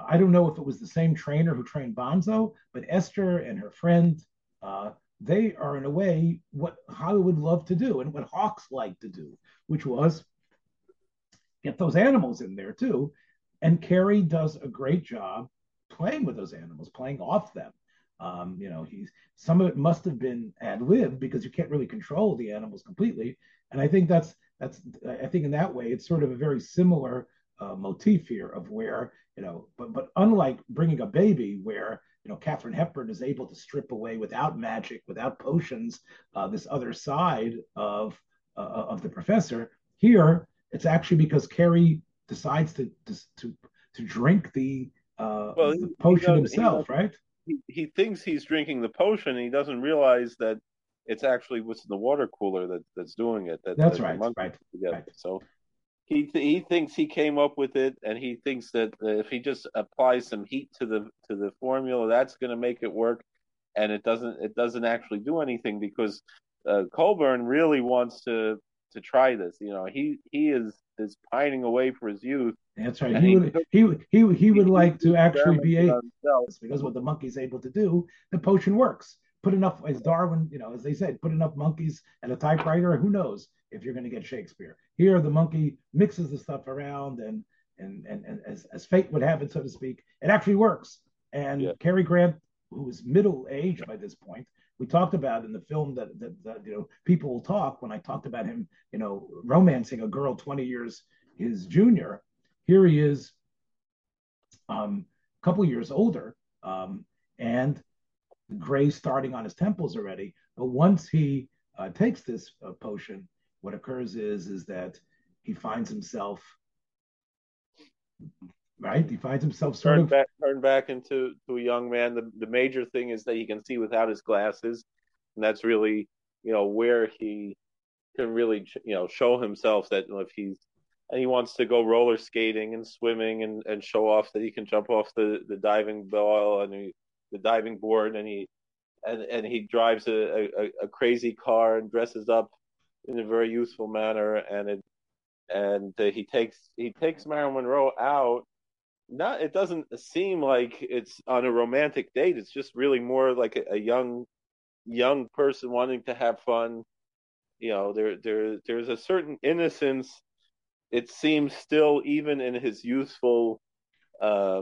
I don't know if it was the same trainer who trained Bonzo, but Esther and her friend, uh, they are in a way what Hollywood loved to do and what Hawks like to do, which was get those animals in there too. And Cary does a great job playing with those animals, playing off them. Um, you know, he's some of it must have been ad lib because you can't really control the animals completely. And I think that's that's I think in that way it's sort of a very similar uh, motif here of where you know, but but unlike bringing a baby where you know Katharine Hepburn is able to strip away without magic, without potions, uh, this other side of uh, of the professor. Here, it's actually because Cary decides to to to, to drink the, uh, well, the potion himself, right?
He, he thinks he's drinking the potion. and he doesn't realize that it's actually what's in the water cooler that, that's doing it. That,
that's right, right, right.
So he th- he thinks he came up with it, and he thinks that if he just applies some heat to the to the formula, that's going to make it work. And it doesn't it doesn't actually do anything because uh, Colburn really wants to to try this. You know, he he is is pining away for his youth.
That's right. He, he would he he he would like to actually be able because what the monkey's able to do, the potion works. Put enough, as Darwin, you know, as they said, put enough monkeys at a typewriter. Who knows if you're going to get Shakespeare? Here, the monkey mixes the stuff around, and and and, and as, as fate would have it, so to speak, it actually works. And yeah. Cary Grant, who is middle aged by this point, we talked about in the film that, that, that you know people will talk when I talked about him, you know, romancing a girl 20 years his junior. Here he is, um, a couple years older, um, and gray starting on his temples already. But once he uh, takes this uh, potion, what occurs is is that he finds himself right? He finds himself sort
turn
of
back, turn back into to a young man. The the major thing is that he can see without his glasses, and that's really you know where he can really you know show himself that you know, if he's and he wants to go roller skating and swimming and, and show off that he can jump off the, the diving bell and he, the diving board and he and and he drives a, a, a crazy car and dresses up in a very youthful manner. And it and uh, he takes he takes Marilyn Monroe out. Not it doesn't seem like it's on a romantic date. It's just really more like a, a, young young person wanting to have fun. You know there there there's a certain innocence it seems still even in his youthful uh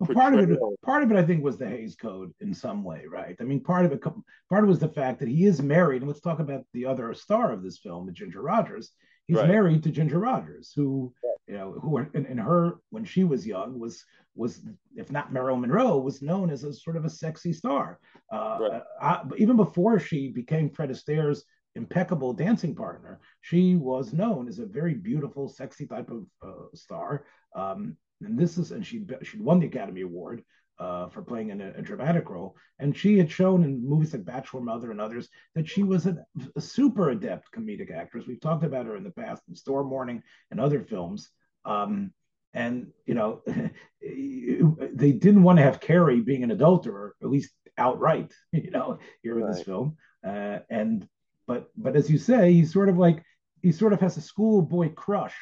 well, part of it, part of it, I think, was the Hays Code in some way, right? I mean, part of it, part of it was the fact that he is married, and let's talk about the other star of this film, Ginger Rogers. He's right. married to Ginger Rogers, who, you know, who in, in, her when she was young was was if not Marilyn Monroe was known as a sort of a sexy star. Uh, right. I, even before she became Fred Astaire's impeccable dancing partner, she was known as a very beautiful, sexy type of uh, star. Um, and this is, and she she won the Academy Award uh, for playing in a, a, dramatic role. And she had shown in movies like Bachelor Mother and others that she was a, a, super adept comedic actress. We've talked about her in the past in Storm Warning and other films. Um, and you know, they didn't want to have Cary being an adulterer, at least outright. You know, here right. in this film. Uh, and but but as you say, he's sort of like he sort of has a schoolboy crush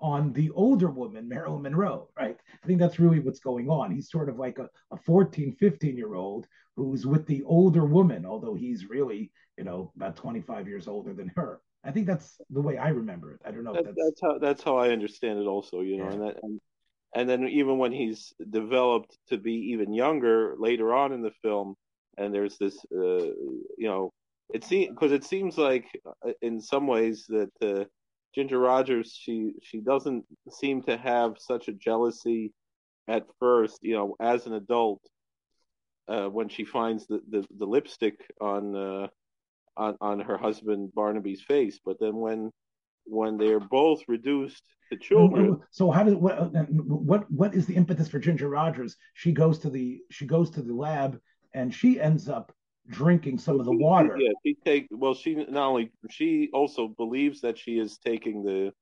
on the older woman, Marilyn Monroe, right? I think that's really what's going on. He's sort of like a, a 14, 15 year old who's with the older woman, although he's really, you know, about 25 years older than her. I think that's the way I remember it. I don't know.
That,
that's...
that's... how that's how I understand it. Also, you know, yeah. and that and, and then even when he's developed to be even younger later on in the film, and there's this, uh, you know, it seems because it seems like uh, in some ways that uh, Ginger Rogers she she doesn't seem to have such a jealousy at first, you know, as an adult uh, when she finds the, the, the lipstick on uh, on on her husband Barnaby's face, but then when when they're both reduced to children.
So how does what uh, what what is the impetus for Ginger Rogers? She goes to the she goes to the lab and she ends up drinking some of the water.
Yeah, she take well. She not only she also believes that she is taking the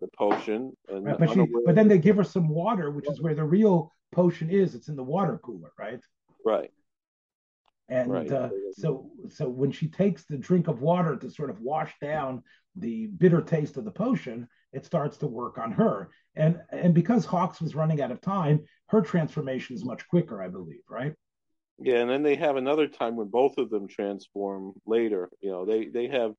the potion,
right, but, she, but then they give her some water, which is where the real potion is. It's in the water cooler, right?
Right.
And right. Uh, so, so when she takes the drink of water to sort of wash down the bitter taste of the potion, it starts to work on her. And and because Hawks was running out of time, her transformation is much quicker, I believe, right?
Yeah, and then they have another time when both of them transform later. You know, they they have,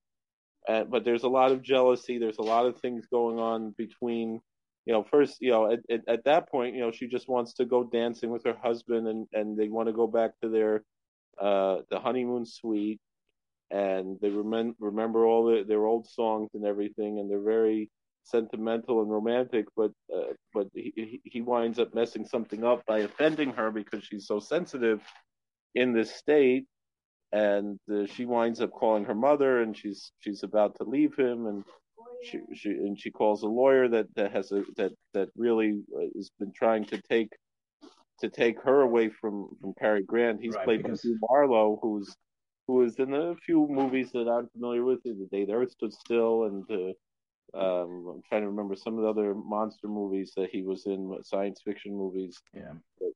uh, but there's a lot of jealousy. There's a lot of things going on between. You know, first, you know, at, at, at that point, you know, she just wants to go dancing with her husband, and and they want to go back to their uh the honeymoon suite, and they remember remember all the, their old songs and everything, and they're very sentimental and romantic, but uh, but he he winds up messing something up by offending her because she's so sensitive in this state, and uh, she winds up calling her mother, and she's she's about to leave him, and she she and she calls a lawyer that that has a that that really uh, has been trying to take to take her away from from Cary Grant. He's right, played because... by Hugh Marlowe, who's who is in a few movies that I'm familiar with, The Day the Earth Stood Still and uh, um, I'm trying to remember some of the other monster movies that he was in, science fiction movies.
Yeah,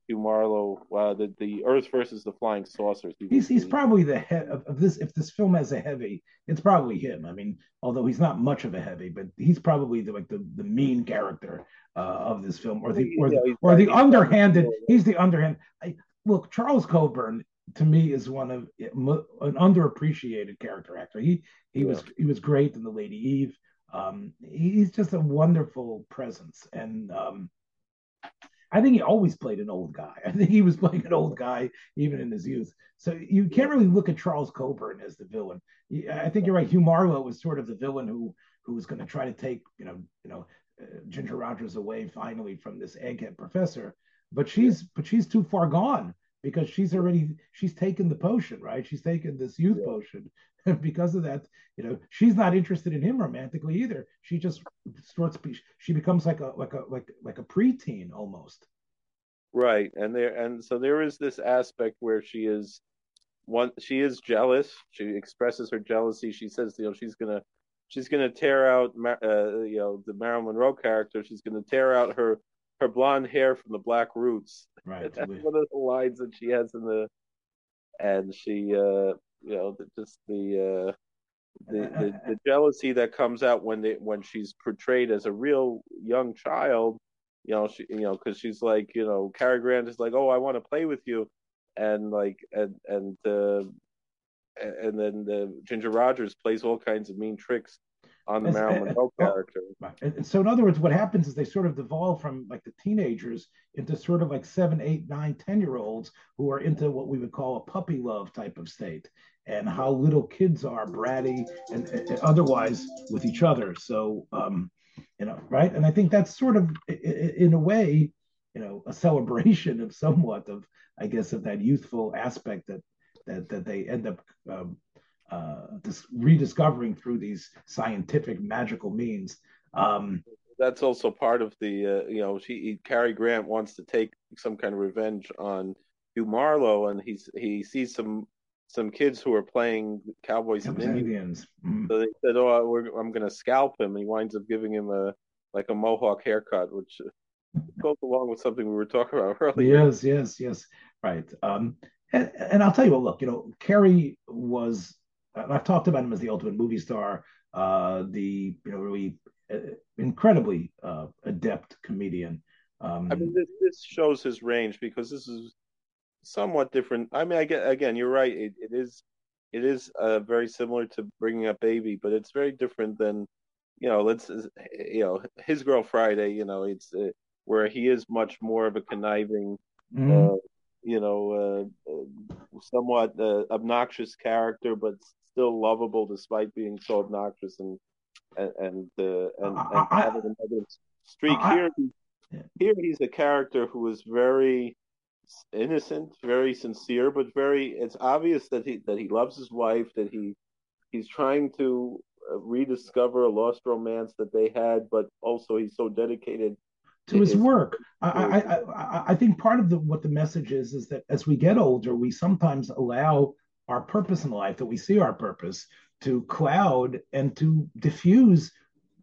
Hugh Marlowe. Wow, the the Earth versus the Flying Saucers.
He he's he's the, probably the head of, this. If this film has a heavy, it's probably him. I mean, although he's not much of a heavy, but he's probably the like the, the mean character uh, of this film, or the or yeah, the, or the underhanded. He's the underhand. I, look, Charles Coburn to me is one of an underappreciated character actor. He he yeah. was he was great in the Lady Eve. Um, he's just a wonderful presence, and um, I think he always played an old guy. I think he was playing an old guy even in his youth. So you can't really look at Charles Coburn as the villain. I think you're right. Hugh Marlowe was sort of the villain who who was going to try to take you know you know uh, Ginger Rogers away finally from this egghead professor, but she's but she's too far gone because she's already she's taken the potion right she's taken this youth yeah. potion because of that, you know, she's not interested in him romantically either. She just starts. She becomes like a like a like like a preteen almost.
Right, and there and so there is this aspect where she is one. She is jealous. She expresses her jealousy. She says, you know, she's gonna she's gonna tear out, uh, you know, the Marilyn Monroe character. She's gonna tear out her her blonde hair from the black roots.
Right.
That's one of the lines that she has in the and she uh you know, just the uh, the, the, the jealousy that comes out when they when she's portrayed as a real young child. You know, she you know because she's like you know, Cary Grant is like, oh, I want to play with you, and like and and uh, and then the Ginger Rogers plays all kinds of mean tricks on the Marilyn Monroe character.
Right. And, so, in other words, what happens is they sort of devolve from like the teenagers into sort of like seven, eight, nine, ten year olds who are into what we would call a puppy love type of state, and how little kids are bratty and, and otherwise with each other. So, um, you know, right? And I think that's sort of, in a way, you know, a celebration of somewhat of, I guess, of that youthful aspect that that that they end up um, uh, rediscovering through these scientific magical means. Um,
That's also part of the uh, you know she Cary Grant wants to take some kind of revenge on Hugh Marlowe, and he's he sees some some kids who are playing cowboys and Indians. Mm-hmm. So they said, "Oh, I'm going to scalp him." And he winds up giving him a like a mohawk haircut, which goes along with something we were talking about earlier.
Yes, yes, yes. Right. Um, and, and I'll tell you what. Look, you know, Cary was I've talked about him as the ultimate movie star, uh, the you know really uh, incredibly uh, adept comedian.
Um, I mean, this, this shows his range because this is somewhat different. I mean, I get again, you're right. It, it is it is uh, very similar to bringing up baby, but it's very different than you know. Let's you know his girl Friday. You know, it's uh, where he is much more of a conniving. Mm-hmm. Uh, you know, uh, uh, somewhat obnoxious character, but still lovable despite being so obnoxious and and and, uh, and, and having a negative streak. here, here he's a character who is very innocent, very sincere, but very. It's obvious that he that he loves his wife, that he he's trying to uh, rediscover a lost romance that they had, but also he's so dedicated
to his work. I, I, I, I think part of the, what the message is is that as we get older, we sometimes allow our purpose in life, that we see our purpose, to cloud and to diffuse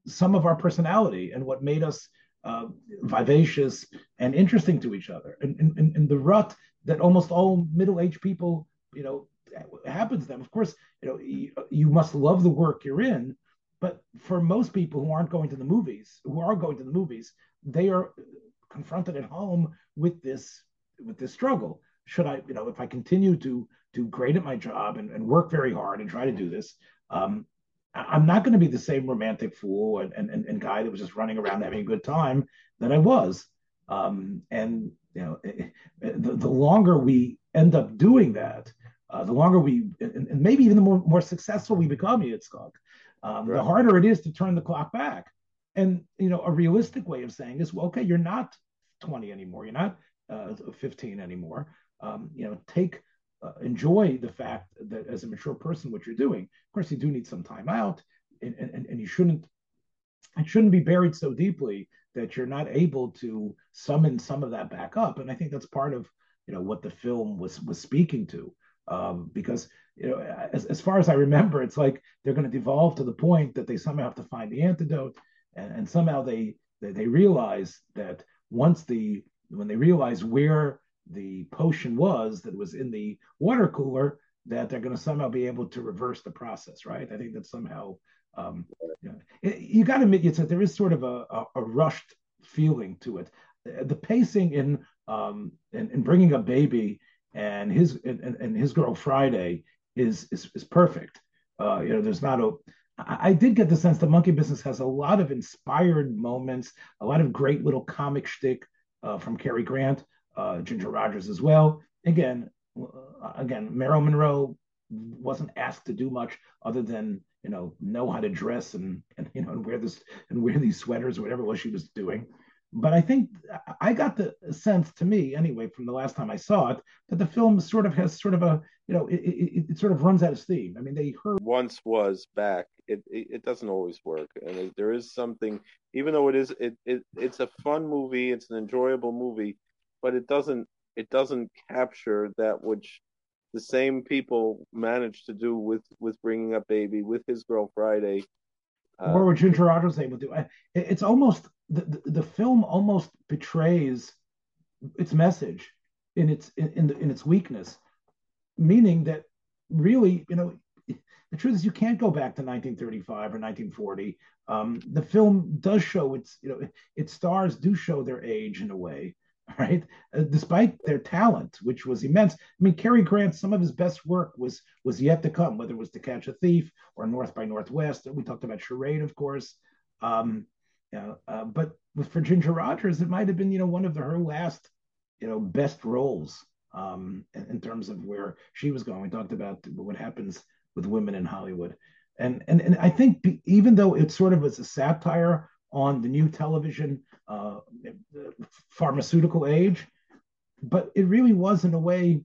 some of our personality and what made us uh, vivacious and interesting to each other. And, the rut that almost all middle-aged people, you know, happens to them. Of course, you know, you, you must love the work you're in, but for most people who aren't going to the movies, who are going to the movies, they are confronted at home with this with this struggle. Should I, you know, if I continue to do great at my job and, and work very hard and try to do this. Um, I'm not going to be the same romantic fool and, and, and guy that was just running around having a good time that I was. Um, and you know, eh, eh, the, the longer we end up doing that, uh, the longer we, and, and, maybe even the more, more successful we become, Yitzchak, um, right. the harder it is to turn the clock back. And you know, a realistic way of saying is, well, okay, you're not 20 anymore, you're not uh, 15 anymore. Um, you know, take uh, enjoy the fact that as a mature person, what you're doing. Of course, you do need some time out, and, and, and you shouldn't it shouldn't be buried so deeply that you're not able to summon some of that back up. And I think that's part of you know what the film was was speaking to, um, because you know as, as far as I remember, it's like they're going to devolve to the point that they somehow have to find the antidote, and, and somehow they, they they realize that once the when they realize where the potion was that was in the water cooler that they're going to somehow be able to reverse the process, right? I think that somehow um, you, know, you got to admit that there is sort of a, a, a, rushed feeling to it. The pacing in um, in, in bringing a baby and his and, and his girl Friday is is, is perfect. Uh, you know, there's not a. I did get the sense the monkey business has a lot of inspired moments, a lot of great little comic shtick uh, from Cary Grant uh, Ginger Rogers as well. Again, uh, again, Marilyn Monroe wasn't asked to do much other than you know know how to dress and, and you know and wear this and wear these sweaters or whatever it was she was doing. But I think I got the sense to me anyway from the last time I saw it that the film sort of has sort of a you know it, it, it sort of runs out of steam. I mean they heard
once was back. It it, it doesn't always work, and there is something even though it is it, it it's a fun movie, it's an enjoyable movie but it doesn't it doesn't capture that which the same people managed to do with with bringing up baby with his girl Friday.
Uh, or what Ginger Rogers able to do. It's almost the, the, film almost betrays its message in its in, in, the, in its weakness, meaning that really, you know, the truth is you can't go back to 1935 or 1940. Um, the film does show its, you know, its stars do show their age in a way, right? Uh, despite their talent, which was immense. I mean, Cary Grant, some of his best work was was yet to come, whether it was To Catch a Thief or North by Northwest. We talked about Charade, of course. Um, you know, uh, but for Ginger Rogers, it might have been, you know, one of the, her last, you know, best roles um, in, in, terms of where she was going. We talked about what happens with women in Hollywood, and and and I think even though it sort of was a satire on the new television uh, pharmaceutical age, but it really was in a way,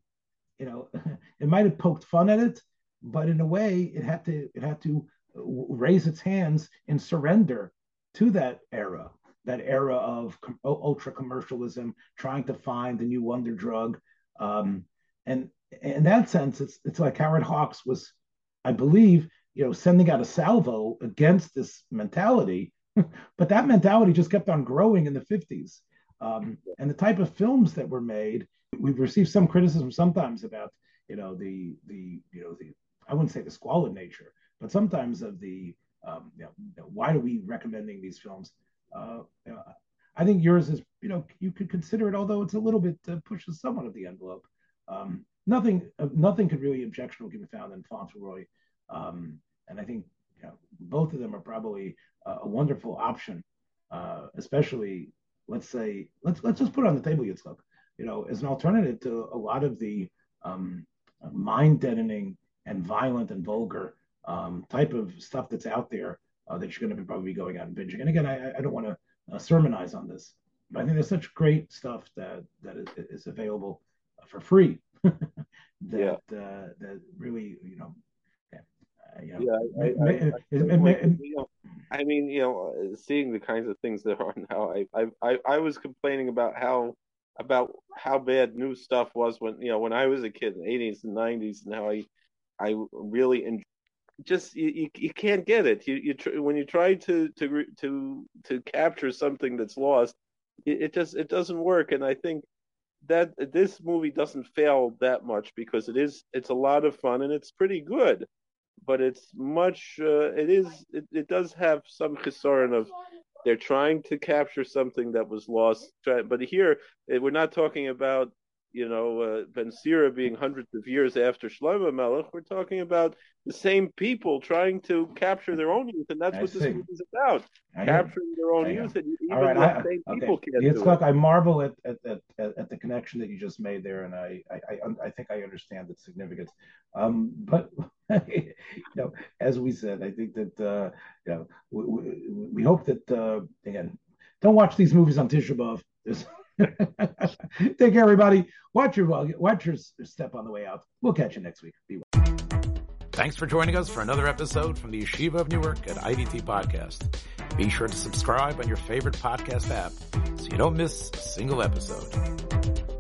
you know, it might have poked fun at it, but in a way, it had to it had to raise its hands in surrender to that era, that era of com- ultra commercialism, trying to find the new wonder drug. Um, and in that sense, it's it's like Howard Hawks was, I believe, you know, sending out a salvo against this mentality, but that mentality just kept on growing in the 50s. Um, and the type of films that were made, we've received some criticism sometimes about, you know, the the you know the I wouldn't say the squalid nature, but sometimes of the um, you know, why are we recommending these films? Uh, you know, I think yours is, you know, you could consider it, although it's a little bit uh, pushes somewhat of the envelope. Um, nothing, uh, nothing could really objectionable can be found in Fauntleroy, um, and I think you know, both of them are probably a wonderful option, uh, especially let's say let's let's just put it on the table, Yitzchak, you know, as an alternative to a lot of the um, mind deadening and violent and vulgar um, type of stuff that's out there uh, that you're going to be probably going out and binging. And again, I, I don't want to uh, sermonize on this, but I think there's such great stuff that that is, is available for free that yeah. uh, that really you know.
Yeah, you know, yeah I, mean, you know, seeing the kinds of things that are now, I, I, I was complaining about how about how bad new stuff was when you know when I was a kid in the 80s and 90s, and how I I really enjoy, just you, you, you can't get it. You you tr- when you try to to to to capture something that's lost, it, it just it doesn't work. And I think that this movie doesn't fail that much because it is it's a lot of fun and it's pretty good, but it's much uh, it is it, it does have some chisaron of they're trying to capture something that was lost. But here eh, we're not talking about you know, uh, Ben Sira being hundreds of years after Shlomo Melech, we're talking about the same people trying to capture their own youth, and that's I what see. this movie is about: I capturing their own youth. And even right, the same okay. people can't it's do
look, it. I marvel at, at, at, at, the connection that you just made there, and I I, I, I think I understand its significance. Um, but you know, as we said, I think that uh, you know we, we, we hope that uh, again, don't watch these movies on Tisha B'av. Take care, everybody. Watch your watch your step on the way out. We'll catch you next week. Be well.
Thanks for joining us for another episode from the Yeshiva of Newark at IDT Podcast. Be sure to subscribe on your favorite podcast app so you don't miss a single episode.